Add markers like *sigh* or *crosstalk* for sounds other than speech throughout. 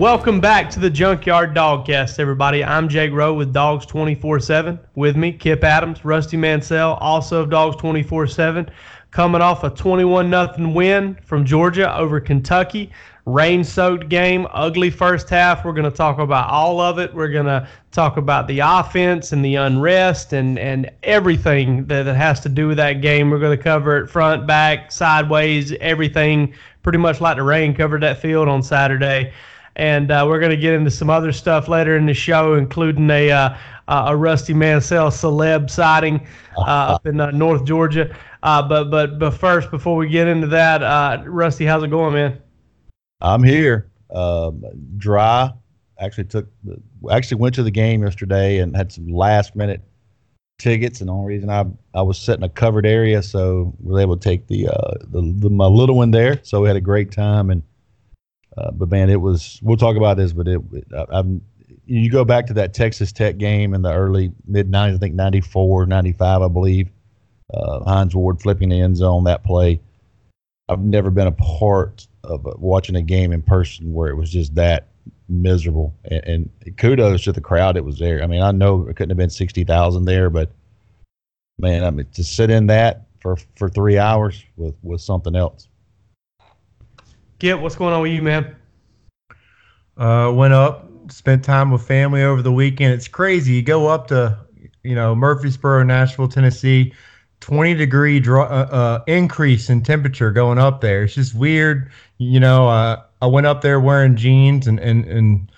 Welcome back to the Junkyard Dogcast, everybody. I'm Jake Rowe with Dogs 24 7. With me, Kip Adams, Rusty Mansell, also of Dogs 24 7, coming off a 21 0 win from Georgia over Kentucky. Rain soaked game, ugly first half. We're going to talk about all of it. We're going to talk about the offense and the unrest and, and everything that, that has to do with that game. We're going to cover it front, back, sideways, everything, pretty much like the rain covered that field on Saturday and uh, we're going to get into some other stuff later in the show, including a uh, a Rusty Mansell celeb sighting uh, up in uh, North Georgia. Uh, but but but first, before we get into that, uh, Rusty, how's it going, man? I'm here. Um, dry. Actually took actually went to the game yesterday and had some last minute tickets. And the only reason I I was sitting a covered area, so we were able to take the the, the my little one there. So we had a great time and uh, but man, it was. We'll talk about this, but it. I'm. You go back to that Texas Tech game in the early mid '90s. I think '94, '95, I believe. Uh, Hines Ward flipping the end zone that play. I've never been a part of watching a game in person where it was just that miserable. And, and kudos to the crowd that was there. I mean, I know it couldn't have been sixty thousand there, but man, I mean, to sit in that for for three hours was was something else. Get what's going on with you, man? Uh, went up, spent time with family over the weekend. It's crazy. You go up to, you know, Murfreesboro, Nashville, Tennessee, 20 degree draw, uh, uh, increase in temperature going up there. It's just weird. You know, uh, I went up there wearing jeans and, and, and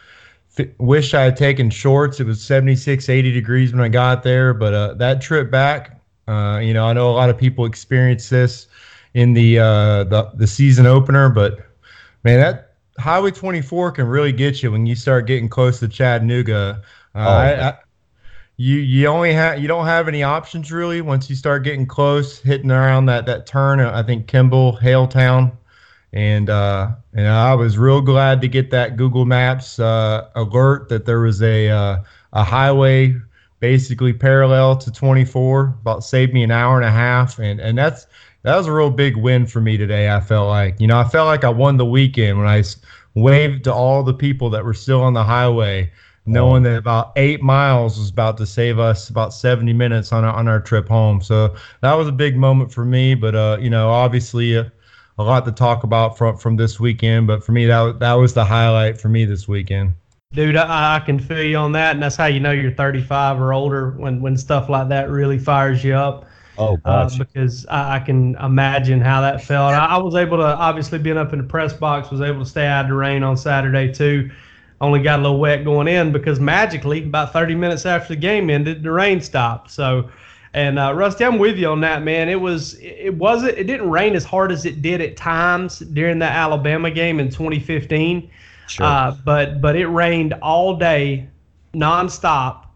f- wish I had taken shorts. It was 76, 80 degrees when I got there. But uh, that trip back, uh, you know, I know a lot of people experience this in the, uh, the, the season opener, but man, that Highway 24 can really get you when you start getting close to Chattanooga. Uh, oh, I, I, you you only have you don't have any options really once you start getting close, hitting around that that turn. I think Kimball, Haletown, and uh, and I was real glad to get that Google Maps uh, alert that there was a uh, a highway basically parallel to 24. About saved me an hour and a half, and and that's that was a real big win for me today. I felt like, you know, I felt like I won the weekend when I waved to all the people that were still on the highway, knowing that about eight miles was about to save us about 70 minutes on our, on our trip home. So that was a big moment for me. But, uh, you know, obviously uh, a lot to talk about from, from this weekend. But for me, that, that was the highlight for me this weekend. Dude, I, I can feel you on that. And that's how you know you're 35 or older when, when stuff like that really fires you up. Oh, uh, because I, I, can imagine how that felt. I, I, was able to, obviously, being up in the press box, was able to stay out of the rain on Saturday too. Only got a little wet going in because magically, about 30 minutes after the game ended, the rain stopped. So, and uh, Rusty, I'm with you on that, man. It was, it wasn't, it didn't rain as hard as it did at times during the Alabama game in 2015. Sure. Uh, but but it rained all day, nonstop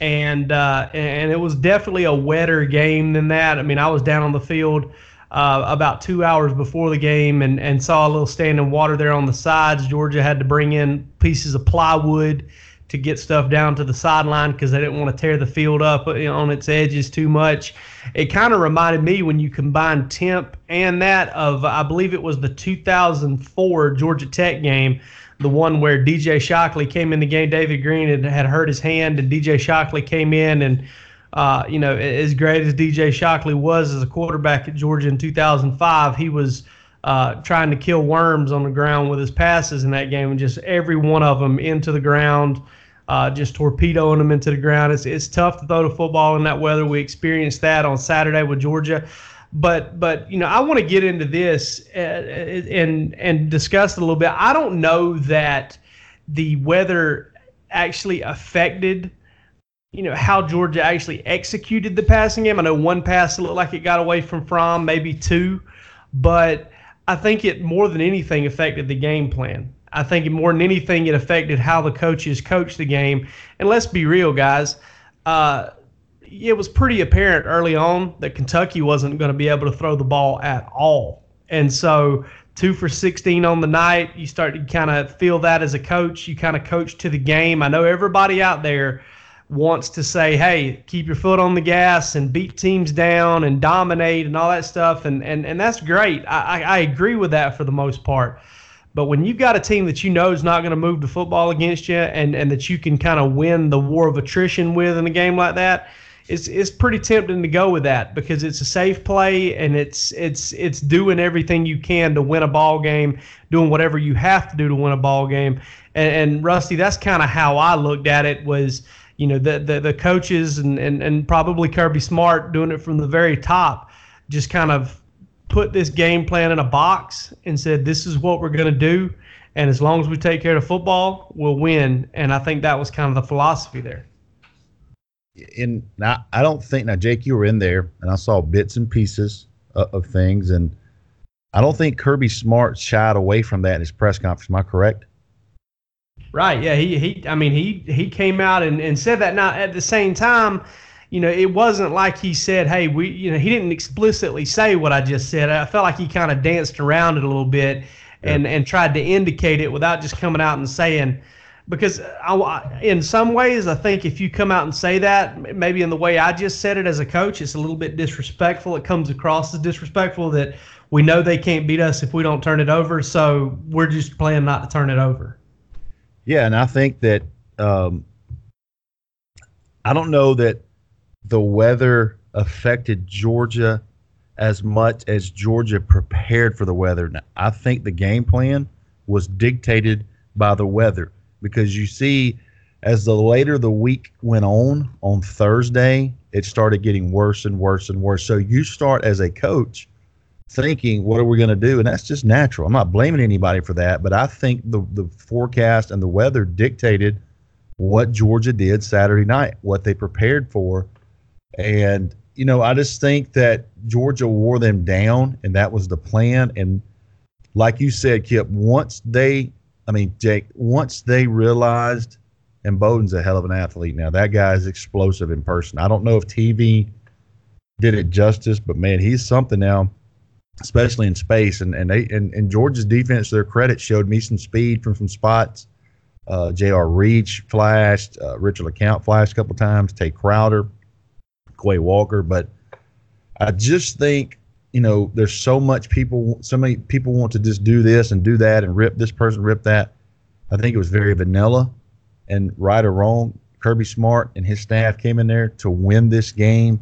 and uh, and it was definitely a wetter game than that. I mean, I was down on the field uh, about two hours before the game and, and saw a little standing water there on the sides. Georgia had to bring in pieces of plywood to get stuff down to the sideline because they didn't want to tear the field up on its edges too much. It kind of reminded me when you combine temp and that of I believe it was the 2004 Georgia Tech game the one where DJ Shockley came in the game. David Green had, had hurt his hand, and DJ Shockley came in. And, uh, you know, as great as DJ Shockley was as a quarterback at Georgia in 2005, he was uh, trying to kill worms on the ground with his passes in that game, and just every one of them into the ground. Uh, just torpedoing them into the ground. It's, it's tough to throw the football in that weather. We experienced that on Saturday with Georgia but but you know I want to get into this uh, and and discuss it a little bit. I don't know that the weather actually affected you know how Georgia actually executed the passing game. I know one pass looked like it got away from Fromm, maybe two, but I think it more than anything affected the game plan. I think more than anything it affected how the coaches coached the game. And let's be real, guys. Uh, it was pretty apparent early on that Kentucky wasn't going to be able to throw the ball at all. And so, two for 16 on the night, you start to kind of feel that as a coach. You kind of coach to the game. I know everybody out there wants to say, hey, keep your foot on the gas and beat teams down and dominate and all that stuff. And, and, and that's great. I, I agree with that for the most part. But when you've got a team that you know is not going to move the football against you and, and that you can kind of win the war of attrition with in a game like that, it's, it's pretty tempting to go with that because it's a safe play and it's it's it's doing everything you can to win a ball game, doing whatever you have to do to win a ball game. And, and Rusty, that's kind of how I looked at it was – you know the the, the coaches and, and and probably Kirby Smart doing it from the very top, just kind of put this game plan in a box and said this is what we're going to do, and as long as we take care of football, we'll win. And I think that was kind of the philosophy there. And now I don't think now Jake, you were in there, and I saw bits and pieces of, of things, and I don't think Kirby Smart shied away from that in his press conference. Am I correct? Right. Yeah. He he. I mean, he he came out and, and said that. Now at the same time, you know, it wasn't like he said, "Hey, we," you know, he didn't explicitly say what I just said. I felt like he kind of danced around it a little bit and yeah. and tried to indicate it without just coming out and saying. Because I, in some ways, I think if you come out and say that, maybe in the way I just said it as a coach, it's a little bit disrespectful. It comes across as disrespectful that we know they can't beat us if we don't turn it over, so we're just playing not to turn it over. Yeah, and I think that um, I don't know that the weather affected Georgia as much as Georgia prepared for the weather. Now, I think the game plan was dictated by the weather because you see, as the later the week went on, on Thursday, it started getting worse and worse and worse. So you start as a coach thinking, what are we going to do? And that's just natural. I'm not blaming anybody for that, but I think the, the forecast and the weather dictated what Georgia did Saturday night, what they prepared for. And, you know, I just think that Georgia wore them down, and that was the plan. And like you said, Kip, once they, I mean, Jake, once they realized, and Bowden's a hell of an athlete now, that guy's explosive in person. I don't know if TV did it justice, but man, he's something now especially in space. And and they and, and Georgia's defense, their credit, showed me some speed from some spots. Uh, J.R. Reed flashed, uh, Richard LeCounte flashed a couple times, Tae Crowder, Quay Walker. But I just think you know there's so much people, so many people want to just do this and do that and rip this person, rip that. I think it was very vanilla, and right or wrong, Kirby Smart and his staff came in there to win this game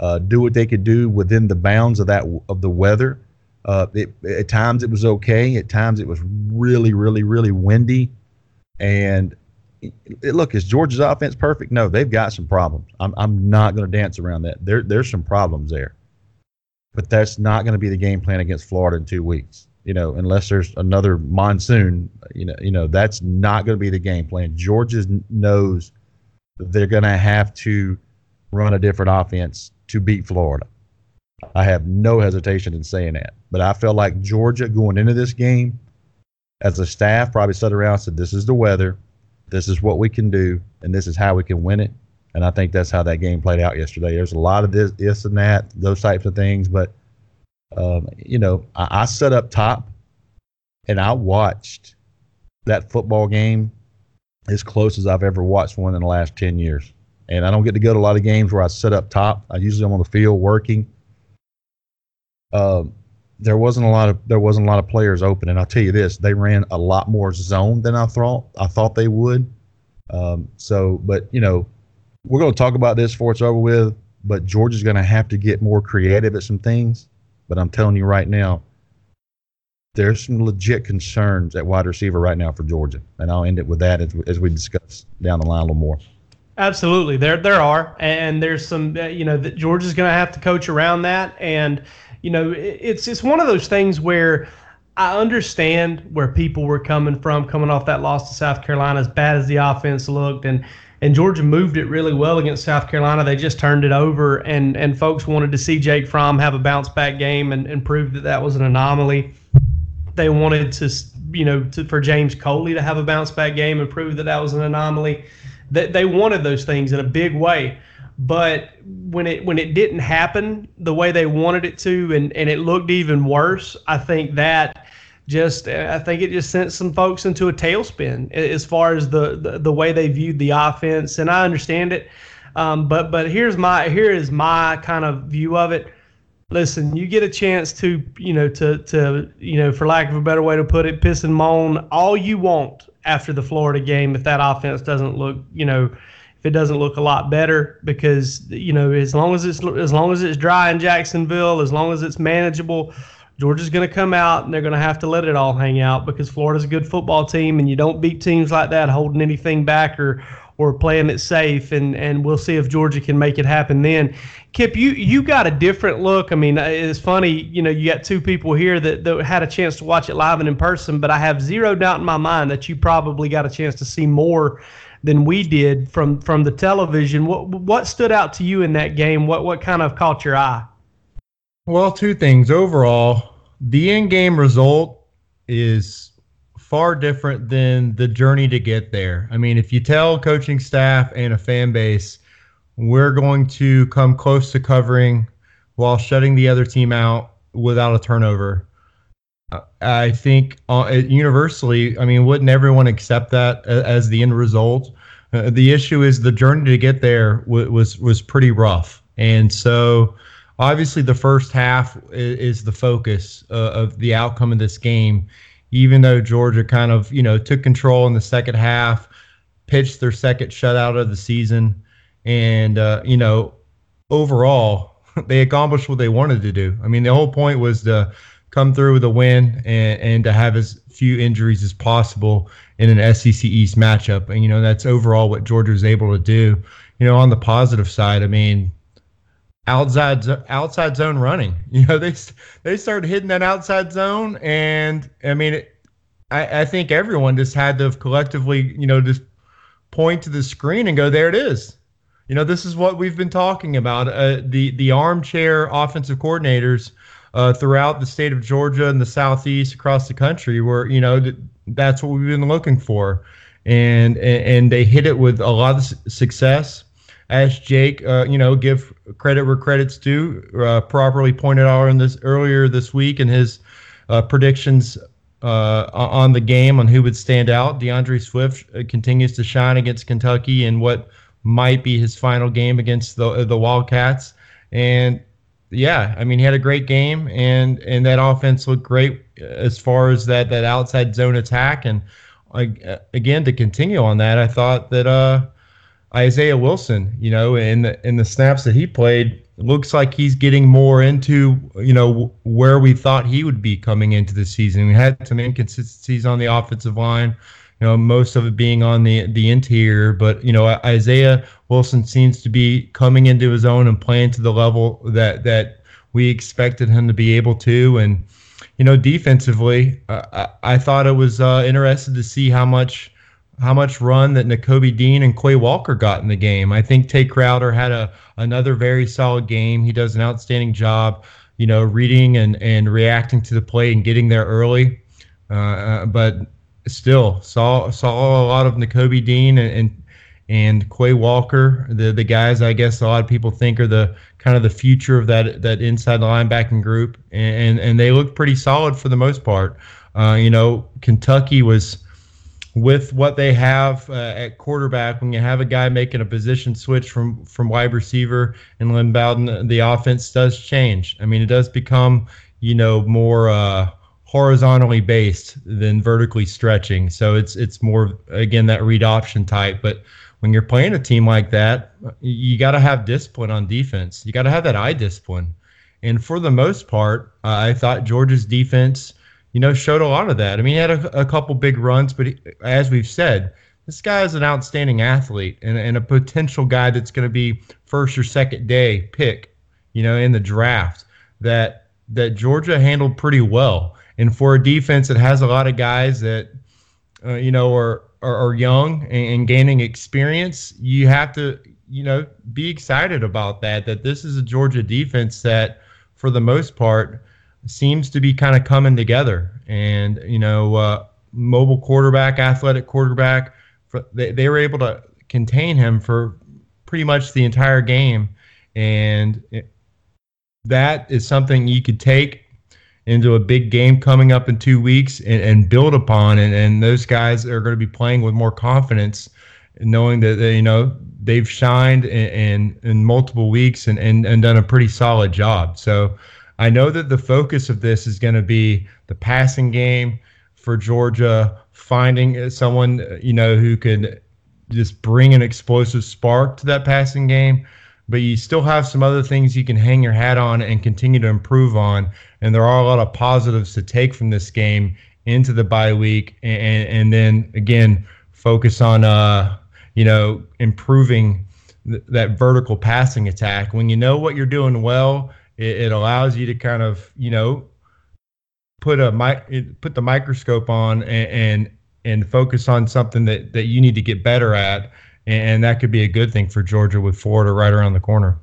uh, do what they could do within the bounds of that of the weather. Uh, it, at times it was okay. At times it was really, really, really windy. And it, look, is Georgia's offense perfect? No, they've got some problems. I'm, I'm not going to dance around that. There, there's some problems there. But that's not going to be the game plan against Florida in two weeks. You know, unless there's another monsoon. You know, you know that's not going to be the game plan. Georgia knows they're going to have to run a different offense to beat Florida. I have no hesitation in saying that. But I felt like Georgia going into this game, as a staff, probably sat around and said, This is the weather, this is what we can do, and this is how we can win it. And I think that's how that game played out yesterday. There's a lot of this, this and that, those types of things. But, um, you know, I, I set up top and I watched that football game as close as I've ever watched one in the last 10 years and I don't get to go to a lot of games where I sit up top. I usually am on the field working. Um, there wasn't a lot of there wasn't a lot of players open, and I'll tell you this: they ran a lot more zone than I thought I thought they would. Um, so, but you know, we're going to talk about this before it's over with. But Georgia's going to have to get more creative at some things. But I'm telling you right now, there's some legit concerns at wide receiver right now for Georgia, and I'll end it with that as, as we discuss down the line a little more. Absolutely, there there are, and there's some uh, you know that Georgia's going to have to coach around that, and you know it's it's one of those things where I understand where people were coming from, coming off that loss to South Carolina, as bad as the offense looked, and and Georgia moved it really well against South Carolina. They just turned it over, and and folks wanted to see Jake Fromm have a bounce back game and, and prove that that was an anomaly. They wanted to, you know, to, for James Coley to have a bounce back game and prove that that was an anomaly. That they wanted those things in a big way, but when it when it didn't happen the way they wanted it to, and and it looked even worse, I think that just I think it just sent some folks into a tailspin as far as the the, the way they viewed the offense, and I understand it. Um, but but here's my here is my kind of view of it. Listen, you get a chance to you know to to you know for lack of a better way to put it, piss and moan all you want after the Florida game if that offense doesn't look you know if it doesn't look a lot better because you know as long as it's as long as it's dry in Jacksonville, as long as it's manageable Georgia's going to come out and they're going to have to let it all hang out because Florida's a good football team and you don't beat teams like that holding anything back or or playing it safe and and we'll see if Georgia can make it happen then. Kip, you you got a different look. I mean, it's funny, you know, you got two people here that, that had a chance to watch it live and in person, but I have zero doubt in my mind that you probably got a chance to see more than we did from from the television. What what stood out to you in that game? What what kind of caught your eye? Well, two things. Overall, the end game result is far different than the journey to get there. I mean, if you tell coaching staff and a fan base, we're going to come close to covering while shutting the other team out without a turnover. I think uh, universally, I mean, wouldn't everyone accept that as the end result? Uh, the issue is the journey to get there w- was was pretty rough, and so obviously the first half is, the focus uh, of the outcome of this game. Even though Georgia kind of you know took control in the second half, pitched their second shutout of the season, and uh, you know overall *laughs* they accomplished what they wanted to do. I mean the whole point was to come through with a win and, and to have as few injuries as possible in an SEC East matchup. And you know that's overall what Georgia was able to do. You know on the positive side, I mean outside outside zone running. *laughs* You know, they they started hitting that outside zone, and I mean, it, I I think everyone just had to collectively, you know, just point to the screen and go, there it is. You know, this is what we've been talking about. Uh, the the armchair offensive coordinators uh, throughout the state of Georgia and the southeast across the country, where you know that's what we've been looking for, and and, and they hit it with a lot of success as Jake, uh, you know, give credit where credit's due, uh, properly pointed out in this earlier this week in his uh, predictions uh, on the game on who would stand out. DeAndre Swift uh, continues to shine against Kentucky in what might be his final game against the the Wildcats, and yeah, I mean he had a great game, and and that offense looked great as far as that that outside zone attack, and again to continue on that, I thought that uh Isaiah Wilson, you know, in the in the snaps that he played, looks like he's getting more into, you know, where we thought he would be coming into the season. We had some inconsistencies on the offensive line, you know, most of it being on the the interior, but you know, Isaiah Wilson seems to be coming into his own and playing to the level that that we expected him to be able to and you know, defensively, uh, I, I thought it was uh, interested to see how much how much run that Nakobe Dean and Quay Walker got in the game. I think Tae Crowder had a another very solid game. He does an outstanding job, you know, reading and and reacting to the play and getting there early. Uh, uh but still saw saw a lot of Nakobe Dean and, and and Quay Walker, the the guys I guess a lot of people think are the kind of the future of that that inside linebacking group, and and they look pretty solid for the most part. Uh, you know, Kentucky was with what they have uh, at quarterback, when you have a guy making a position switch from from wide receiver and Lynn Bowden, the offense does change. I mean, it does become you know more uh, horizontally based than vertically stretching. So it's it's more again that read option type. But when you're playing a team like that, you got to have discipline on defense. You got to have that eye discipline. And for the most part, uh, I thought Georgia's defense you know, showed a lot of that. I mean, he had a, a couple big runs, but he, as we've said, this guy is an outstanding athlete and, and a potential guy that's going to be first or second day pick, you know, in the draft that that Georgia handled pretty well. And for a defense that has a lot of guys that, uh, you know, are, are, are young and, and gaining experience, you have to, you know, be excited about that. That this is a Georgia defense that, for the most part, seems to be kind of coming together. And you know, uh, mobile quarterback, athletic quarterback, for, they they were able to contain him for pretty much the entire game, and it, that is something you could take into a big game coming up in two weeks and, and build upon. And, and those guys are going to be playing with more confidence, knowing that they, you know they've shined in, in, in multiple weeks and, and, and done a pretty solid job. So I know that the focus of this is going to be the passing game for Georgia, finding someone you know who could just bring an explosive spark to that passing game. But you still have some other things you can hang your hat on and continue to improve on. And there are a lot of positives to take from this game into the bye week, and and then again focus on uh you know improving th- that vertical passing attack. When you know what you're doing well, it, it allows you to kind of you know put a mic put the microscope on and, and and focus on something that that you need to get better at and that could be a good thing for Georgia with Florida right around the corner.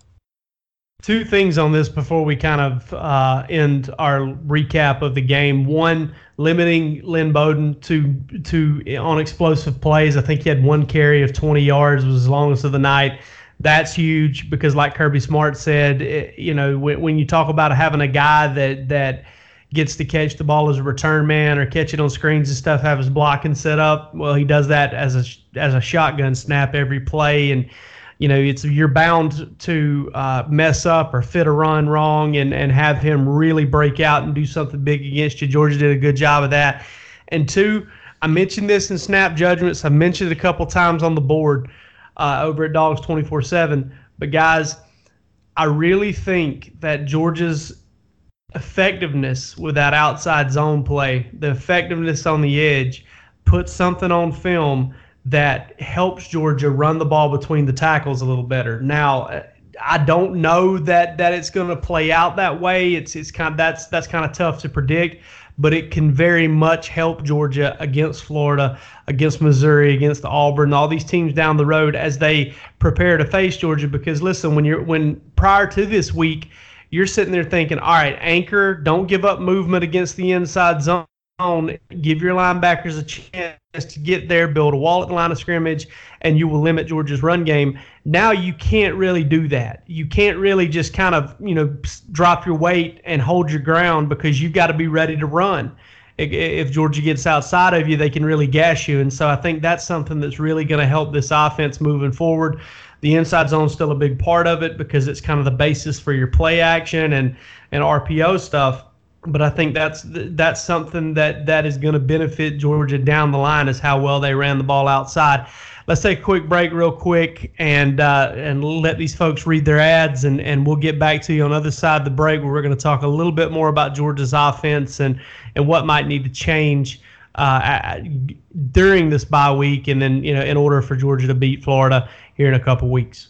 Two things on this before we kind of uh, end our recap of the game. One, limiting Lynn Bowden to to on explosive plays. I think he had one carry of 20 yards, was the longest of the night. That's huge because, like Kirby Smart said, it, you know, when, when you talk about having a guy that that gets to catch the ball as a return man or catch it on screens and stuff, have his blocking set up. Well, he does that as a as a shotgun snap every play, and you know it's you're bound to uh, mess up or fit a run wrong and and have him really break out and do something big against you. Georgia did a good job of that. And two, I mentioned this in snap judgments. I mentioned it a couple times on the board uh, over at Dogs twenty four seven. But guys, I really think that Georgia's effectiveness with that outside zone play, the effectiveness on the edge, put something on film that helps Georgia run the ball between the tackles a little better. Now, I don't know that that it's going to play out that way. It's it's kind of that's that's kind of tough to predict, but it can very much help Georgia against Florida, against Missouri, against Auburn, all these teams down the road as they prepare to face Georgia. Because listen, when you're when prior to this week you're sitting there thinking, all right, anchor, don't give up movement against the inside zone. Give your linebackers a chance to get there, build a wall at the line of scrimmage, and you will limit Georgia's run game. Now you can't really do that. You can't really just kind of, you know, drop your weight and hold your ground because you've got to be ready to run. If Georgia gets outside of you, they can really gas you. And so I think that's something that's really going to help this offense moving forward. The inside zone is still a big part of it because it's kind of the basis for your play action and and RPO stuff. But I think that's that's something that that is going to benefit Georgia down the line is how well they ran the ball outside. Let's take a quick break, real quick, and uh, and let these folks read their ads, and and we'll get back to you on the other side of the break where we're going to talk a little bit more about Georgia's offense and and what might need to change uh, during this bye week, and then you know in order for Georgia to beat Florida here in a couple weeks.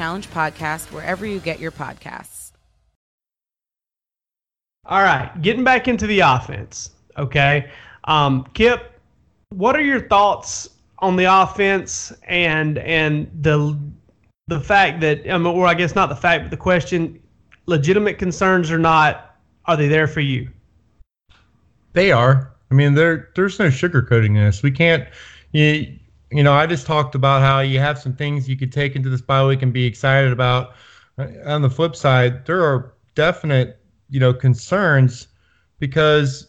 Challenge podcast wherever you get your podcasts. All right, getting back into the offense. Okay. Um, Kip, what are your thoughts on the offense and and the the fact that, I mean, or I guess not the fact, but the question, legitimate concerns or not, are they there for you? They are. I mean, there there's no sugarcoating this. We can't. You, you know, I just talked about how you have some things you could take into this bye week and be excited about. On the flip side, there are definite, you know, concerns because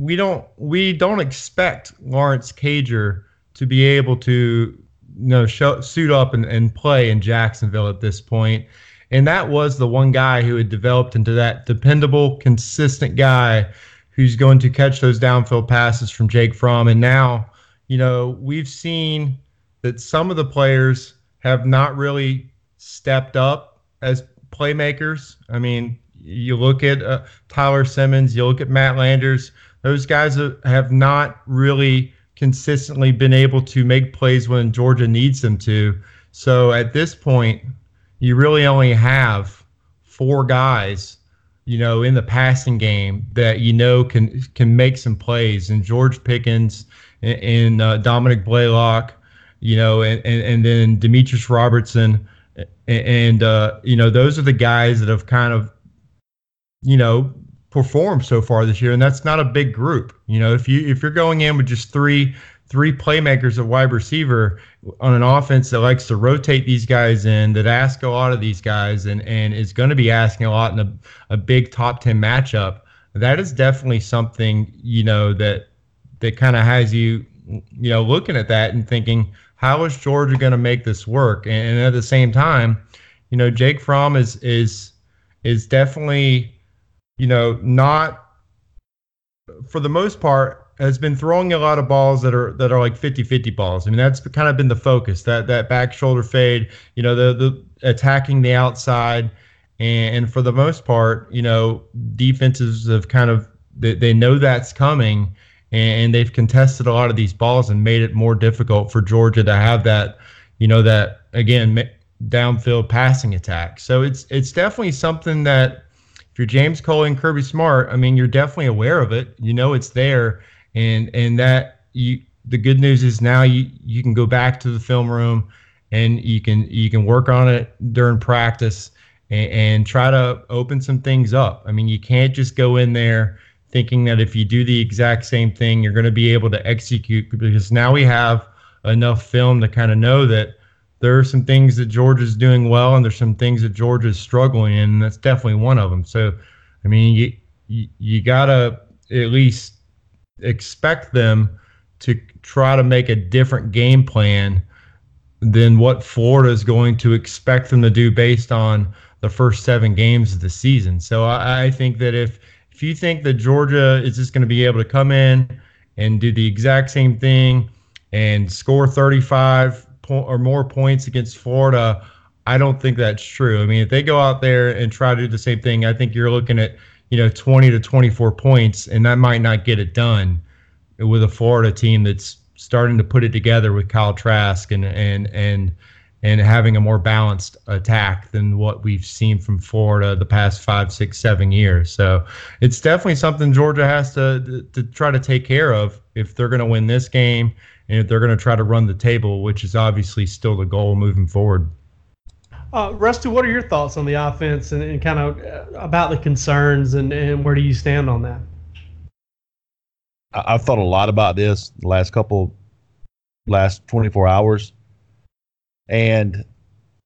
we don't we don't expect Lawrence Cager to be able to you know show, suit up and, and play in Jacksonville at this point. And that was the one guy who had developed into that dependable, consistent guy who's going to catch those downfield passes from Jake Fromm. And now, you know, we've seen that some of the players have not really stepped up as playmakers. I mean, you look at uh, Tyler Simmons, you look at Matt Landers, those guys have not really consistently been able to make plays when Georgia needs them to. So at this point, you really only have four guys, you know, in the passing game that you know can can make some plays, and George Pickens and, uh, Dominick Blaylock, you know, and, and and then Demetrius Robertson, and uh, you know, those are the guys that have kind of, you know, performed so far this year, and that's not a big group. You know, if you if you're going in with just three three playmakers at wide receiver on an offense that likes to rotate these guys in, that ask a lot of these guys, and and is going to be asking a lot in a, a big top ten matchup. That is definitely something you know that that kind of has you you know looking at that and thinking, how is Georgia going to make this work? And, and at the same time, you know, Jake Fromm is is is definitely you know not for the most part has been throwing a lot of balls that are that are like 50-50 balls. I mean, that's kind of been the focus. That that back shoulder fade, you know, the the attacking the outside and, and for the most part, you know, defenses have kind of they, they know that's coming and they've contested a lot of these balls and made it more difficult for Georgia to have that, you know, that again downfield passing attack. So it's it's definitely something that if you're James Coley and Kirby Smart, I mean, you're definitely aware of it. You know it's there and and that you the good news is now you you can go back to the film room and you can you can work on it during practice and, and try to open some things up. I mean, you can't just go in there thinking that if you do the exact same thing, you're going to be able to execute because now we have enough film to kind of know that there are some things that Georgia's doing well and there's some things that Georgia's struggling in, and that's definitely one of them. So, I mean, you you, you got to at least expect them to try to make a different game plan than what Florida is going to expect them to do based on the first seven games of the season. So I, I think that if if you think that Georgia is just going to be able to come in and do the exact same thing and score 35 po- or more points against Florida, I don't think that's true. I mean, if they go out there and try to do the same thing, I think you're looking at you know 20 to 24 points, and that might not get it done with a Florida team that's starting to put it together with Kyle Trask and and and and having a more balanced attack than what we've seen from Florida the past five, six, seven years. So it's definitely something Georgia has to to try to take care of if they're going to win this game and if they're going to try to run the table, which is obviously still the goal moving forward. Uh, Rusty, what are your thoughts on the offense and, and kind of uh, about the concerns and, and where do you stand on that? I've thought a lot about this the last couple, last 24 hours. And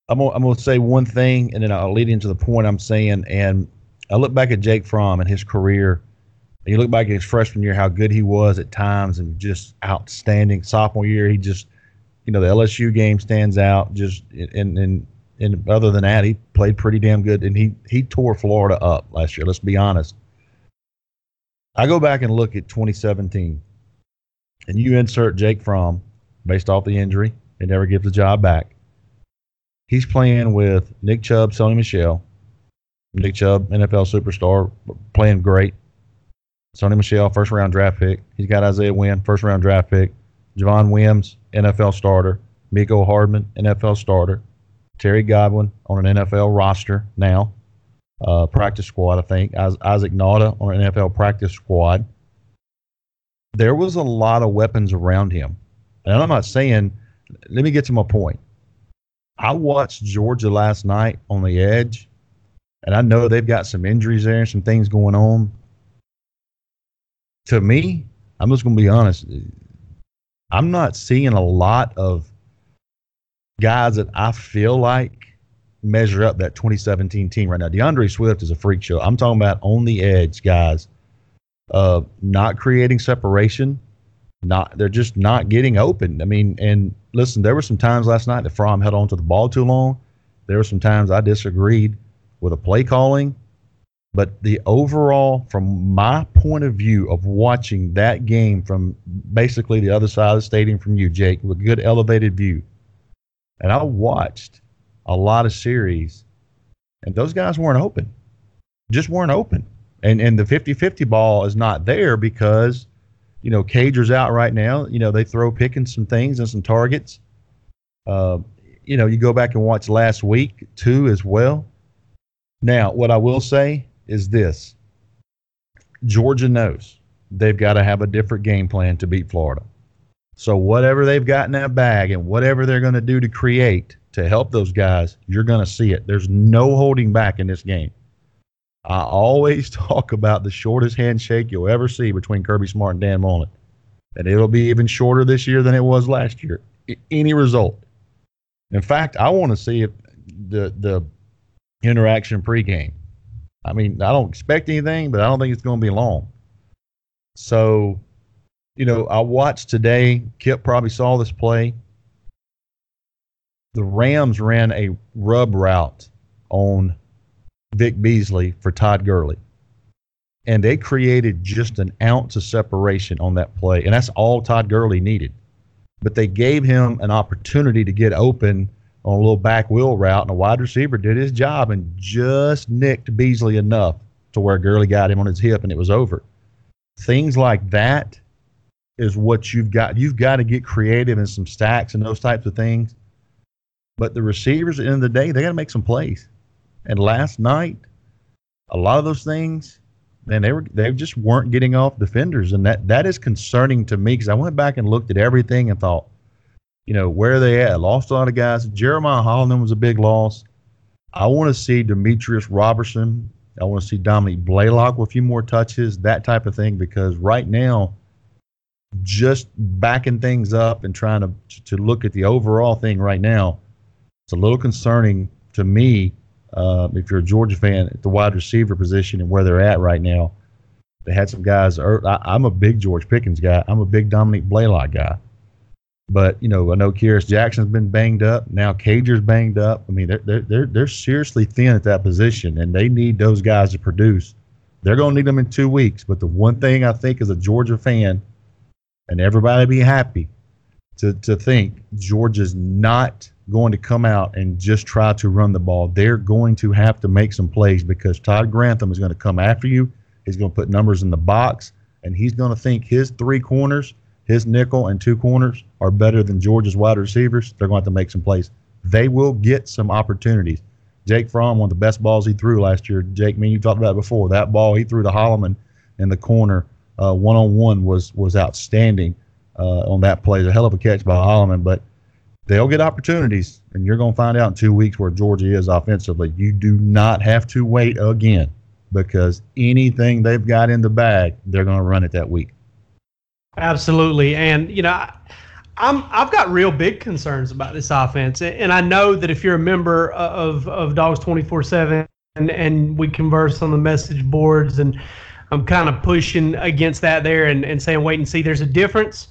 I'm gonna, I'm gonna say one thing, and then I'll lead into the point I'm saying. And I look back at Jake Fromm and his career. And you look back at his freshman year, how good he was at times, and just outstanding. Sophomore year, he just, you know, the LSU game stands out. Just and and and other than that, he played pretty damn good, and he he tore Florida up last year. Let's be honest. I go back and look at 2017, and you insert Jake Fromm based off the injury. He never gives the job back. He's playing with Nick Chubb, Sony Michel. Nick Chubb, NFL superstar, playing great. Sony Michel, first round draft pick. He's got Isaiah Wynn, first round draft pick. Javon Wims, NFL starter. Mecole Hardman, NFL starter. Terry Godwin on an NFL roster now, uh, practice squad, I think. Isaac Nauta on an NFL practice squad. There was a lot of weapons around him. And I'm not saying, let me get to my point. I watched Georgia last night on the edge, and I know they've got some injuries there and some things going on. To me, I'm just going to be honest. I'm not seeing a lot of guys that I feel like measure up that 2017 team right now. DeAndre Swift is a freak show. I'm talking about on the edge guys, uh, not creating separation. Not they're just not getting open. I mean, and listen, there were some times last night that Fromm held on to the ball too long. There were some times I disagreed with a play calling, but the overall, from my point of view of watching that game from basically the other side of the stadium from you, Jake, with a good elevated view, and I watched a lot of series, and those guys weren't open, just weren't open. And and the 50-50 ball is not there because, you know, Cager's out right now. You know, they throw picking some things and some targets. Uh, you know, you go back and watch last week too as well. Now, what I will say is this Georgia knows they've got to have a different game plan to beat Florida. So, whatever they've got in that bag and whatever they're going to do to create to help those guys, you're going to see it. There's no holding back in this game. I always *laughs* talk about the shortest handshake you'll ever see between Kirby Smart and Dan Mullen. And it'll be even shorter this year than it was last year. Any result. In fact, I want to see if the the interaction pregame. I mean, I don't expect anything, but I don't think it's going to be long. So, you know, I watched today. Kip probably saw this play. The Rams ran a rub route on Vic Beasley for Todd Gurley. And they created just an ounce of separation on that play. And that's all Todd Gurley needed. But they gave him an opportunity to get open on a little back wheel route, and a wide receiver did his job and just nicked Beasley enough to where Gurley got him on his hip and it was over. Things like that is what you've got. You've got to get creative in some stacks and those types of things. But the receivers at the end of the day, they got to make some plays. And last night, a lot of those things, man, they were they just weren't getting off defenders, and that that is concerning to me because I went back and looked at everything and thought, you know, where are they at? Lost a lot of guys. Jeremiah Holloman was a big loss. I want to see Demetrius Robertson. I want to see Dominick Blaylock with a few more touches, that type of thing, because right now, just backing things up and trying to to look at the overall thing right now, it's a little concerning to me uh, if you're a Georgia fan, at the wide receiver position and where they're at right now, they had some guys. I, am a big George Pickens guy. I'm a big Dominick Blaylock guy. But you know, I know Kearis Jackson's been banged up. Now Cager's banged up. I mean, they're they're they're, they're seriously thin at that position, and they need those guys to produce. They're going to need them in two weeks. But the one thing I think as a Georgia fan, and everybody be happy to to think Georgia's not going to come out and just try to run the ball. They're going to have to make some plays because Todd Grantham is going to come after you. He's going to put numbers in the box, and he's going to think his three corners, his nickel and two corners are better than Georgia's wide receivers. They're going to have to make some plays. They will get some opportunities. Jake Fromm, one of the best balls he threw last year. Jake, me, you talked about it before. That ball he threw to Holloman in the corner, one on one, was was outstanding Uh, on that play. A hell of a catch by Holloman, but they'll get opportunities, and you're going to find out in two weeks where Georgia is offensively. You do not have to wait again because anything they've got in the bag, they're going to run it that week. Absolutely, and you know. I'm I've got real big concerns about this offense, and I know that if you're a member uh, of of Dogs 24/7 and and we converse on the message boards, and I'm kind of pushing against that there and, and saying wait and see. There's a difference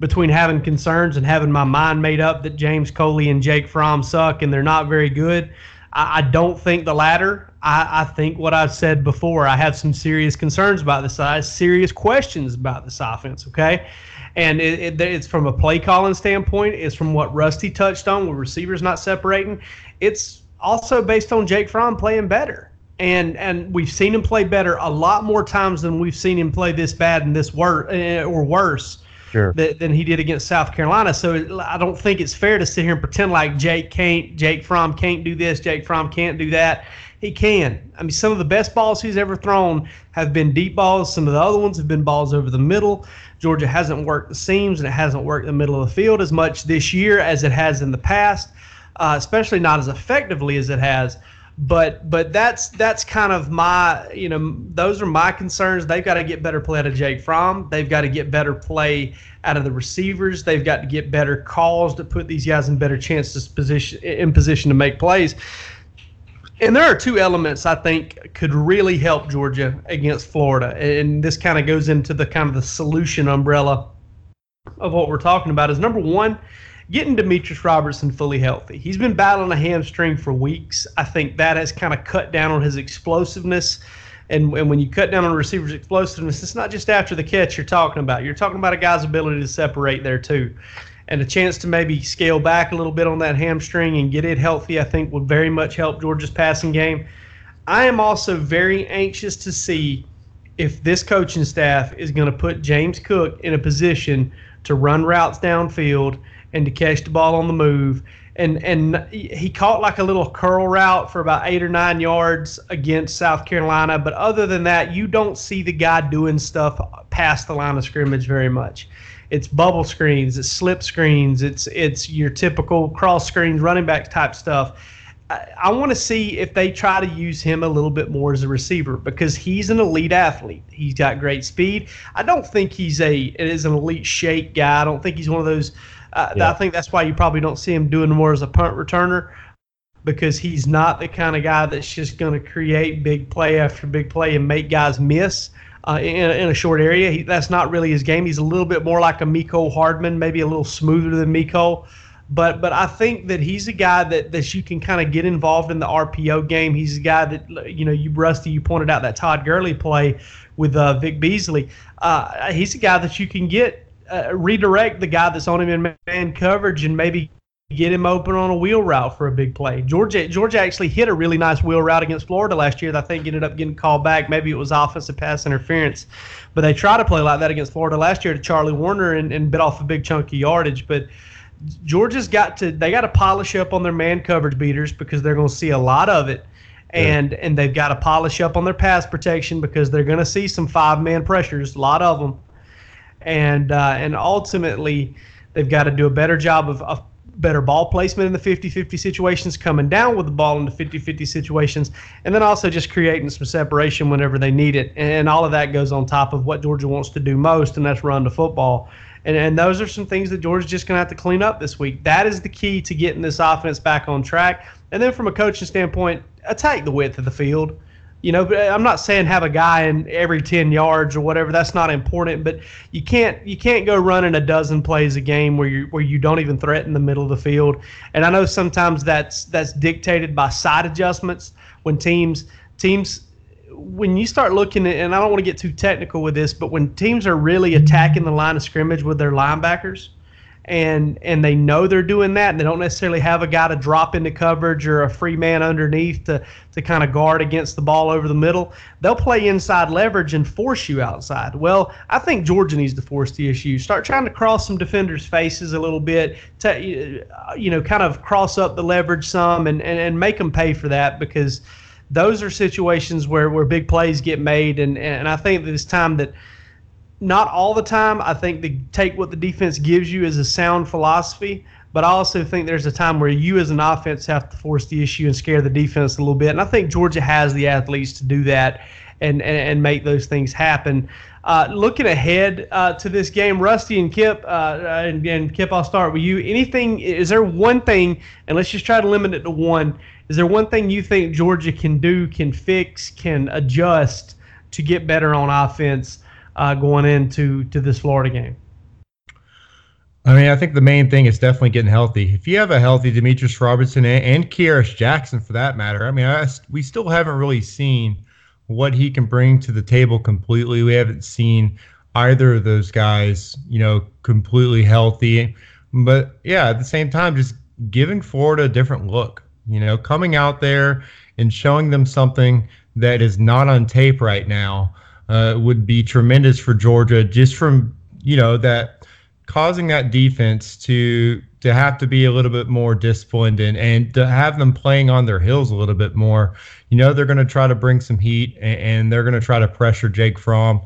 between having concerns and having my mind made up that James Coley and Jake Fromm suck and they're not very good. I, I don't think the latter. I, I, think what I've said before, I have some serious concerns about this size, serious questions about this offense, okay? And it, it, it's from a play calling standpoint, it's from what Rusty touched on with receivers not separating. It's also based on Jake Fromm playing better. And and we've seen him play better a lot more times than we've seen him play this bad and this worse eh, or worse sure. than he did against South Carolina. So I don't think it's fair to sit here and pretend like Jake can't, Jake Fromm can't do this, Jake Fromm can't do that. He can. I mean, some of the best balls he's ever thrown have been deep balls. Some of the other ones have been balls over the middle. Georgia hasn't worked the seams and it hasn't worked the middle of the field as much this year as it has in the past, uh, especially not as effectively as it has but but that's that's kind of my you know those are my concerns. They've got to get better play out of Jake Fromm. They've got to get better play out of the receivers. They've got to get better calls to put these guys in better chances position in position to make plays. And there are two elements I think could really help Georgia against Florida, and this kind of goes into the kind of the solution umbrella of what we're talking about. Is number one getting Demetrius Robertson fully healthy. He's been battling a hamstring for weeks. I think that has kind of cut down on his explosiveness. And, and when you cut down on a receiver's explosiveness, it's not just after the catch you're talking about. You're talking about a guy's ability to separate there too. And a chance to maybe scale back a little bit on that hamstring and get it healthy, I think would very much help Georgia's passing game. I am also very anxious to see if this coaching staff is going to put James Cook in a position to run routes downfield and to catch the ball on the move. And and he caught like a little curl route for about eight or nine yards against South Carolina. But other than that, you don't see the guy doing stuff past the line of scrimmage very much. It's bubble screens, it's slip screens, it's it's your typical cross screens, running back type stuff I, want to see if they try to use him a little bit more as a receiver because he's an elite athlete. He's got great speed. I don't think he's a is an elite shake guy. I don't think he's one of those. Uh, yeah. I think that's why you probably don't see him doing more as a punt returner because he's not the kind of guy that's just going to create big play after big play and make guys miss. Uh, in, in, a short area, he, that's not really his game. He's a little bit more like a Mecole Hardman, maybe a little smoother than Mecole. But but I think that he's a guy that, that you can kind of get involved in the RPO game. He's a guy that you know you Rusty you pointed out that Todd Gurley play with uh, Vic Beasley. Uh, he's a guy that you can get uh, redirect the guy that's on him in man coverage and maybe get him open on a wheel route for a big play. Georgia Georgia actually hit a really nice wheel route against Florida last year that I think ended up getting called back. Maybe it was offensive pass interference, but they tried to play like that against Florida last year to Charlie Woerner and, and bit off a big chunk of yardage. But Georgia's got to they got to polish up on their man coverage beaters because they're going to see a lot of it, and yeah. and they've got to polish up on their pass protection because they're going to see some five man pressures, a lot of them, and uh, and ultimately they've got to do a better job of, of better ball placement in the 50-50 situations, coming down with the ball in the 50-50 situations, and then also just creating some separation whenever they need it. And all of that goes on top of what Georgia wants to do most, and that's run the football. And, and those are some things that Georgia's just going to have to clean up this week. That is the key to getting this offense back on track. And then from a coaching standpoint, attack the width of the field. You know, uh, I'm not saying have a guy in every 10 yards or whatever. That's not important, but you can't you can't go running a dozen plays a game where you where you don't even threaten the middle of the field. And I know sometimes that's that's dictated by side adjustments when teams teams when you start looking at, and I don't want to get too technical with this, but when teams are really attacking the line of scrimmage with their linebackers, and and they know they're doing that, and they don't necessarily have a guy to drop into coverage or a free man underneath to to kind of guard against the ball over the middle, they'll play inside leverage and force you outside. Well, I think Georgia needs to force the issue. Start trying to cross some defenders' faces a little bit, to, you know, kind of cross up the leverage some and, and, and make them pay for that because – those are situations where, where big plays get made. And, and I think that it's time that not all the time, I think to take what the defense gives you is a sound philosophy. But I also think there's a time where you as an offense have to force the issue and scare the defense a little bit. And I think Georgia has the athletes to do that and, and, and make those things happen. Uh, looking ahead uh, to this game, Rusty and Kip, uh, and, and, Kip, I'll start with you. Anything? Is there one thing, and let's just try to limit it to one is there one thing you think Georgia can do, can fix, can adjust to get better on offense uh, going into to this Florida game? I mean, I think the main thing is definitely getting healthy. If you have a healthy Demetris Robertson and, and Jackson, for that matter, I mean, I, we still haven't really seen what he can bring to the table completely. We haven't seen either of those guys, you know, completely healthy. But yeah, at the same time, just giving Florida a different look. You know, coming out there and showing them something that is not on tape right now uh, would be tremendous for Georgia. Just from you know that causing that defense to to have to be a little bit more disciplined and and to have them playing on their heels a little bit more. You know, they're going to try to bring some heat and, and they're going to try to pressure Jake Fromm.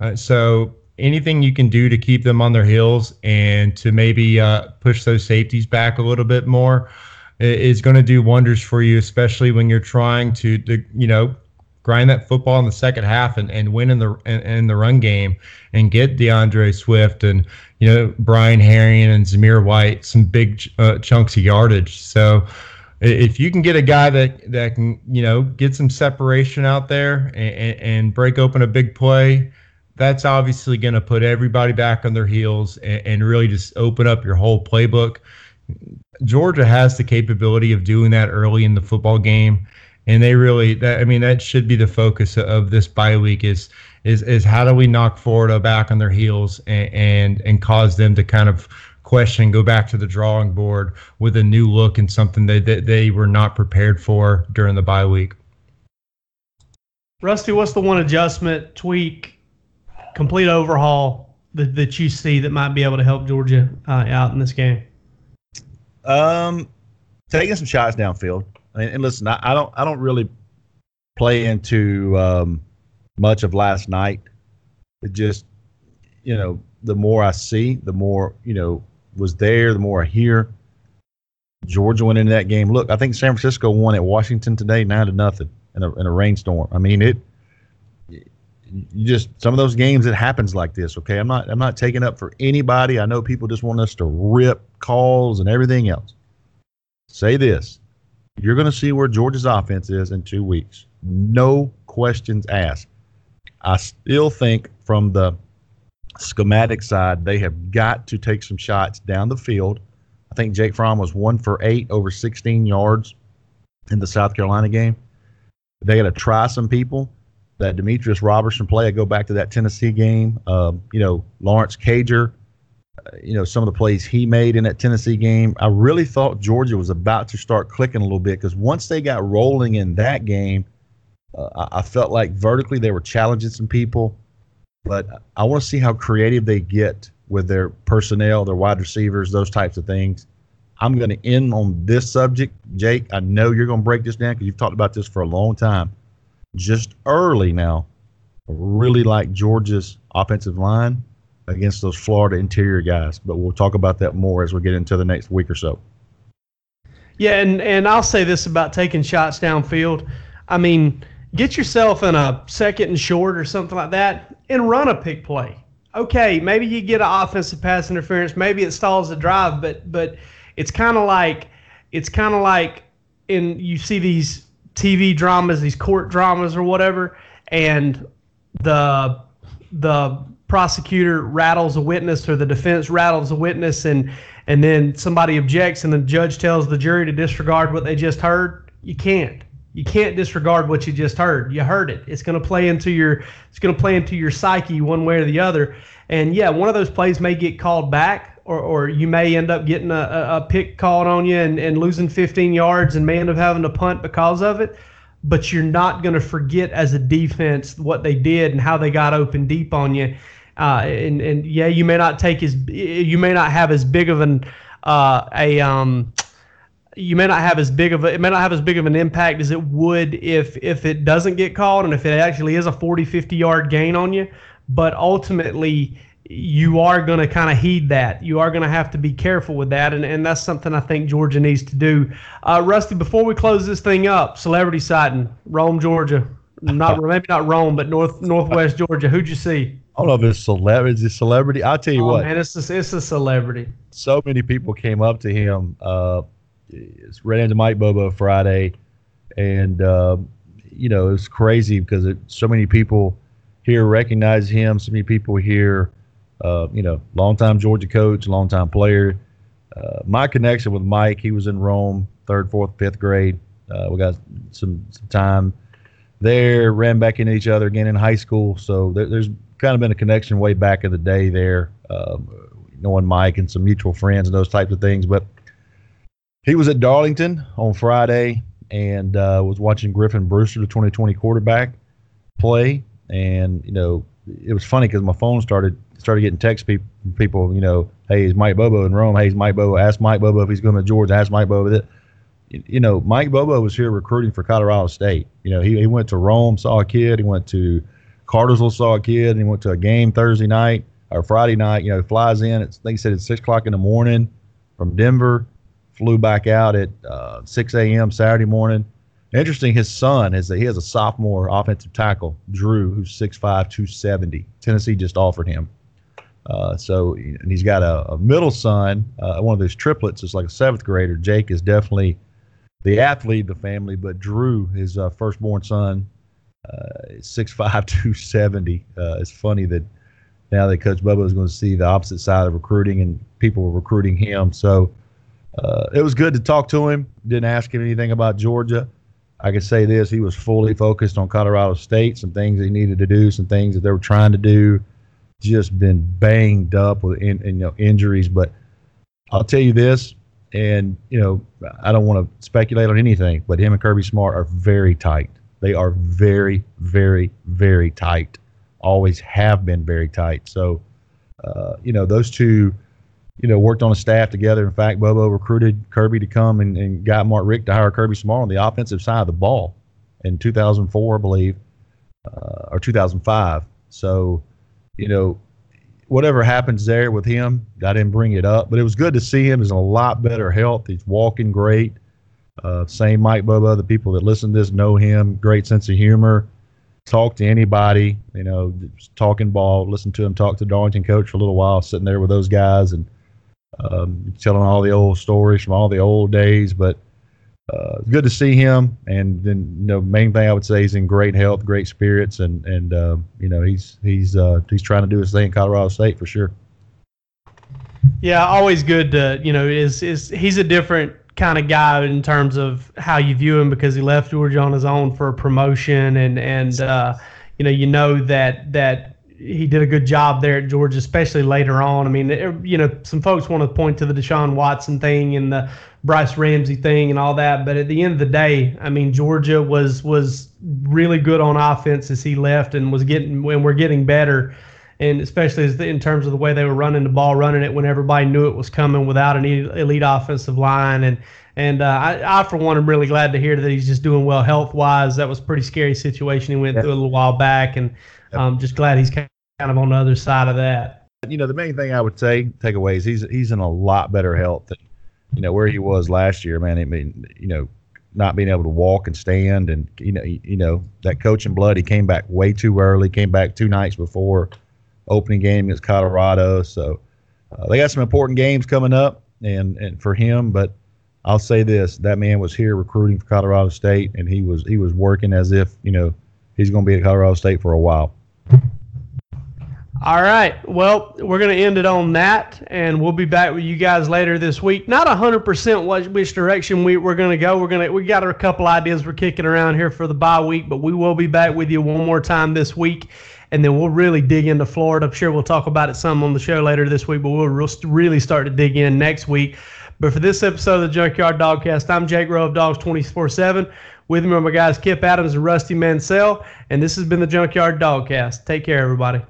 Uh, so anything you can do to keep them on their heels and to maybe uh, push those safeties back a little bit more is going to do wonders for you, especially when you're trying to, to you know, grind that football in the second half and, and win in the in, in the run game and get D'Andre Swift and you know Brian Herrien and Zamir White some big uh, chunks of yardage. So if you can get a guy that that can you know get some separation out there and, and break open a big play, that's obviously going to put everybody back on their heels and, and really just open up your whole playbook Georgia has the capability of doing that early in the football game, and they really. That, I mean, that should be the focus of this bye week. Is is is how do we knock Florida back on their heels and and, and cause them to kind of question, go back to the drawing board with a new look and something that, that they were not prepared for during the bye week. Rusty, what's the one adjustment, tweak, complete overhaul that, that you see that might be able to help Georgia uh, out in this game? Um, taking some shots downfield. And, and listen, I, I, don't I don't really play into um, much of last night. It just you know the more I see, the more you know was there, the more I hear. Georgia went into that game. Look, I think San Francisco won at Washington today, nine to nothing in a in a rainstorm. I mean it. You just some of those games it happens like this. Okay, I'm not I'm not taking up for anybody. I know people just want us to rip calls and everything else. Say this: you're going to see where Georgia's offense is in two weeks. No questions asked. I still think from the schematic side, they have got to take some shots down the field. I think Jake Fromm was one for eight over 16 yards in the South Carolina game. They got to try some people. That Demetris Robertson play, I go back to that Tennessee game. Um, you know, Lawrence Cager, you know, some of the plays he made in that Tennessee game. I really thought Georgia was about to start clicking a little bit because once they got rolling in that game, uh, I, felt like vertically they were challenging some people but I want to see how creative they get with their personnel, their wide receivers, those types of things. I'm going to end on this subject, Jake. I know you're going to break this down because you've talked about this for a long time. Just early now, really like Georgia's offensive line against those Florida interior guys, but we'll talk about that more as we get into the next week or so. Yeah, and and I'll say this about taking shots downfield. I mean, get yourself in a second and short or something like that and run a pick play. Okay, maybe you get an offensive pass interference, maybe it stalls the drive, but but it's kind of like it's kind of like in you see these TV dramas, these court dramas or whatever, and the the prosecutor rattles a witness or the defense rattles a witness and and then somebody objects and the judge tells the jury to disregard what they just heard. You can't you can't disregard what you just heard. You heard it. It's going to play into your it's going to play into your psyche one way or the other. And yeah, one of those plays may get called back, or, or you may end up getting a, a pick called on you and, and losing 15 yards and may end up having to punt because of it. But you're not going to forget as a defense what they did and how they got open deep on you. Uh, and and yeah, you may not take as you may not have as big of an uh, a um, you may not have as big of a, it may not have as big of an impact as it would if if it doesn't get called and if it actually is a 40 50 yard gain on you. But ultimately you are going to kind of heed that. You are going to have to be careful with that. And, and that's something i think georgia needs to do. Uh, rusty before we close this thing up celebrity sighting rome georgia. Not *laughs* maybe not rome but north northwest georgia. Who'd you see I don't know if it's celebrity. It's a celebrity. I'll tell you oh, what. Man, it's a, it's a celebrity. So many people came up to him. Uh, ran into Mike Bobo Friday, and uh, you know it was crazy because it, so many people here recognize him. So many people here, uh, you know, longtime Georgia coach, longtime player. Uh, my connection with Mike, he was in Rome, third, fourth, fifth grade. Uh, we got some some time there. Ran back into each other again in high school. So there, there's kind of been a connection way back in the day there, um, knowing Mike and some mutual friends and those types of things. But he was at Darlington on Friday and uh, was watching Griffin Brewster, the 2020 quarterback, play. And you know, it was funny because my phone started started getting text pe- people. You know, hey, is Mike Bobo in Rome? Hey, is Mike Bobo? Ask Mike Bobo if he's going to Georgia. Ask Mike Bobo that. You know, Mike Bobo was here recruiting for Colorado State. You know, he, he went to Rome, saw a kid. He went to Cartersville, saw a kid. And he went to a game Thursday night or Friday night. You know, flies in. It's, they said it's six o'clock in the morning from Denver flew back out at uh, 6 a.m. Saturday morning. Interesting, his son is that he has a sophomore offensive tackle, Drew, who's 6'5", 270. Tennessee just offered him. Uh, so and he's got a, a middle son, uh, one of his triplets is like a seventh grader. Jake is definitely the athlete of the family, but Drew, his uh, firstborn son, uh, is *laughs* 6'5", 270. Uh, it's funny that now that Coach Bobo is going to see the opposite side of recruiting and people were recruiting him. So uh, it was good to talk to him. Didn't ask him anything about Georgia. I can say this: he was fully focused on Colorado State, some things he needed to do, some things that they were trying to do. Just been banged up with in, in, you know injuries, but I'll tell you this, and you know I don't want to speculate on anything, but him and Kirby Smart are very tight. They are very, very, very tight. Always have been very tight. So, uh, you know, those two you know, worked on a staff together. In fact, Bobo recruited Kirby to come and, and got Mark Richt to hire Kirby Smart on the offensive side of the ball in 2004, I believe, uh, or 2005. So, you know, whatever happens there with him, I didn't bring it up, but it was good to see him. He's in a lot better health. He's walking great. Uh, same Mike Bobo. The people that listen to this know him. Great sense of humor. Talk to anybody. You know, talking ball. Listen to him talk to Darlington coach for a little while, sitting there with those guys and um, telling all the old stories from all the old days. But uh, good to see him. And then, you know, main thing I would say he's in great health, great spirits, and and uh, you know he's he's uh, he's trying to do his thing in Colorado State for sure. Yeah, always good to you know is is he's a different kind of guy in terms of how you view him because he left Georgia on his own for a promotion and and uh, you know you know that that he did a good job there at Georgia, especially later on. I mean, you know, some folks want to point to the Deshaun Watson thing and the Brice Ramsey thing and all that, but at the end of the day, I mean, Georgia was was really good on offense as he left and was getting when we're getting better, and especially in terms of the way they were running the ball, running it when everybody knew it was coming without an elite offensive line and. And uh, I, I, for one, am really glad to hear that he's just doing well health wise. That was a pretty scary situation he went through a little while back, and I'm um, just glad he's kind of on the other side of that. You know, the main thing I would say takeaway is he's he's in a lot better health than you know where he was last year. Man, I mean, you know, not being able to walk and stand, and you know, you know that coaching blood. He came back way too early. Came back two nights before opening game against Colorado. So uh, they got some important games coming up, and and for him, but. I'll say this: that man was here recruiting for Colorado State, and he was he was working as if you know he's going to be at Colorado State for a while. All right. Well, we're going to end it on that, and we'll be back with you guys later this week. Not 100% what, which direction we, we're going to go. We're going to we got a couple ideas we're kicking around here for the bye week, but we will be back with you one more time this week, and then we'll really dig into Florida. I'm sure we'll talk about it some on the show later this week, but we'll really start to dig in next week. But for this episode of the Junkyard Dogcast, I'm Jake Rowe of Dawgs 24 7. With me are my guys Kip Adams and Rusty Mansell, and this has been the Junkyard Dogcast. Take care, everybody.